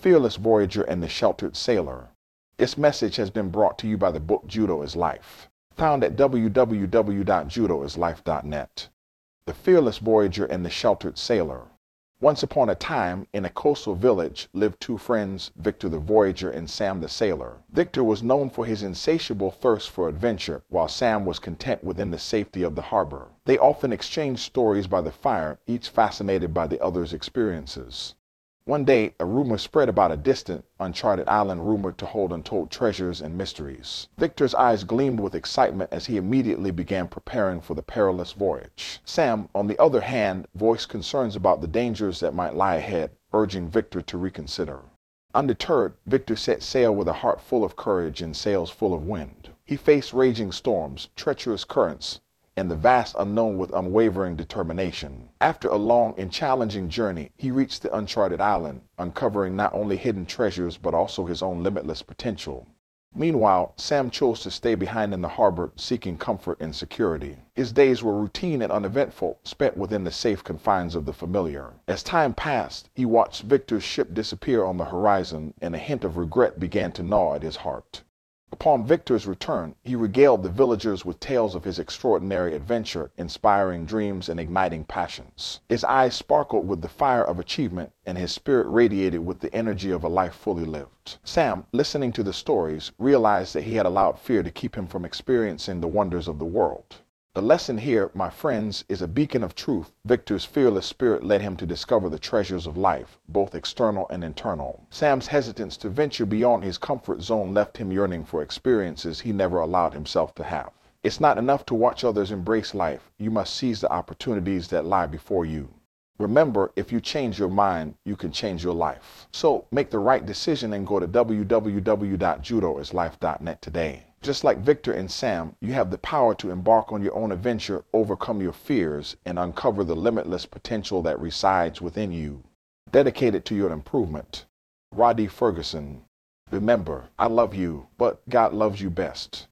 Fearless Voyager and the Sheltered Sailor. This message has been brought to you by the book Judo is Life, found at www.judoislife.net. The Fearless Voyager and the Sheltered Sailor. Once upon a time, in a coastal village, lived two friends, Victor the Voyager and Sam the Sailor. Victor was known for his insatiable thirst for adventure, while Sam was content within the safety of the harbor. They often exchanged stories by the fire, each fascinated by the other's experiences. One day, a rumor spread about a distant, uncharted island rumored to hold untold treasures and mysteries. Victor's eyes gleamed with excitement as he immediately began preparing for the perilous voyage. Sam, on the other hand, voiced concerns about the dangers that might lie ahead, urging Victor to reconsider. Undeterred, Victor set sail with a heart full of courage and sails full of wind. He faced raging storms, treacherous currents, and the vast unknown with unwavering determination. After a long and challenging journey, he reached the uncharted island, uncovering not only hidden treasures but also his own limitless potential. Meanwhile, Sam chose to stay behind in the harbor, seeking comfort and security. His days were routine and uneventful, spent within the safe confines of the familiar. As time passed, he watched Victor's ship disappear on the horizon, and a hint of regret began to gnaw at his heart. Upon Victor's return, he regaled the villagers with tales of his extraordinary adventure, inspiring dreams and igniting passions. His eyes sparkled with the fire of achievement, and his spirit radiated with the energy of a life fully lived. Sam, listening to the stories, realized that he had allowed fear to keep him from experiencing the wonders of the world. The lesson here, my friends, is a beacon of truth. Victor's fearless spirit led him to discover the treasures of life, both external and internal. Sam's hesitance to venture beyond his comfort zone left him yearning for experiences he never allowed himself to have. It's not enough to watch others embrace life. You must seize the opportunities that lie before you. Remember, if you change your mind, you can change your life. So make the right decision and go to www.judoislife.net today. Just like Victor and Sam, you have the power to embark on your own adventure, overcome your fears, and uncover the limitless potential that resides within you. Dedicated to your improvement. Rhadi Ferguson. Remember, I love you, but God loves you best.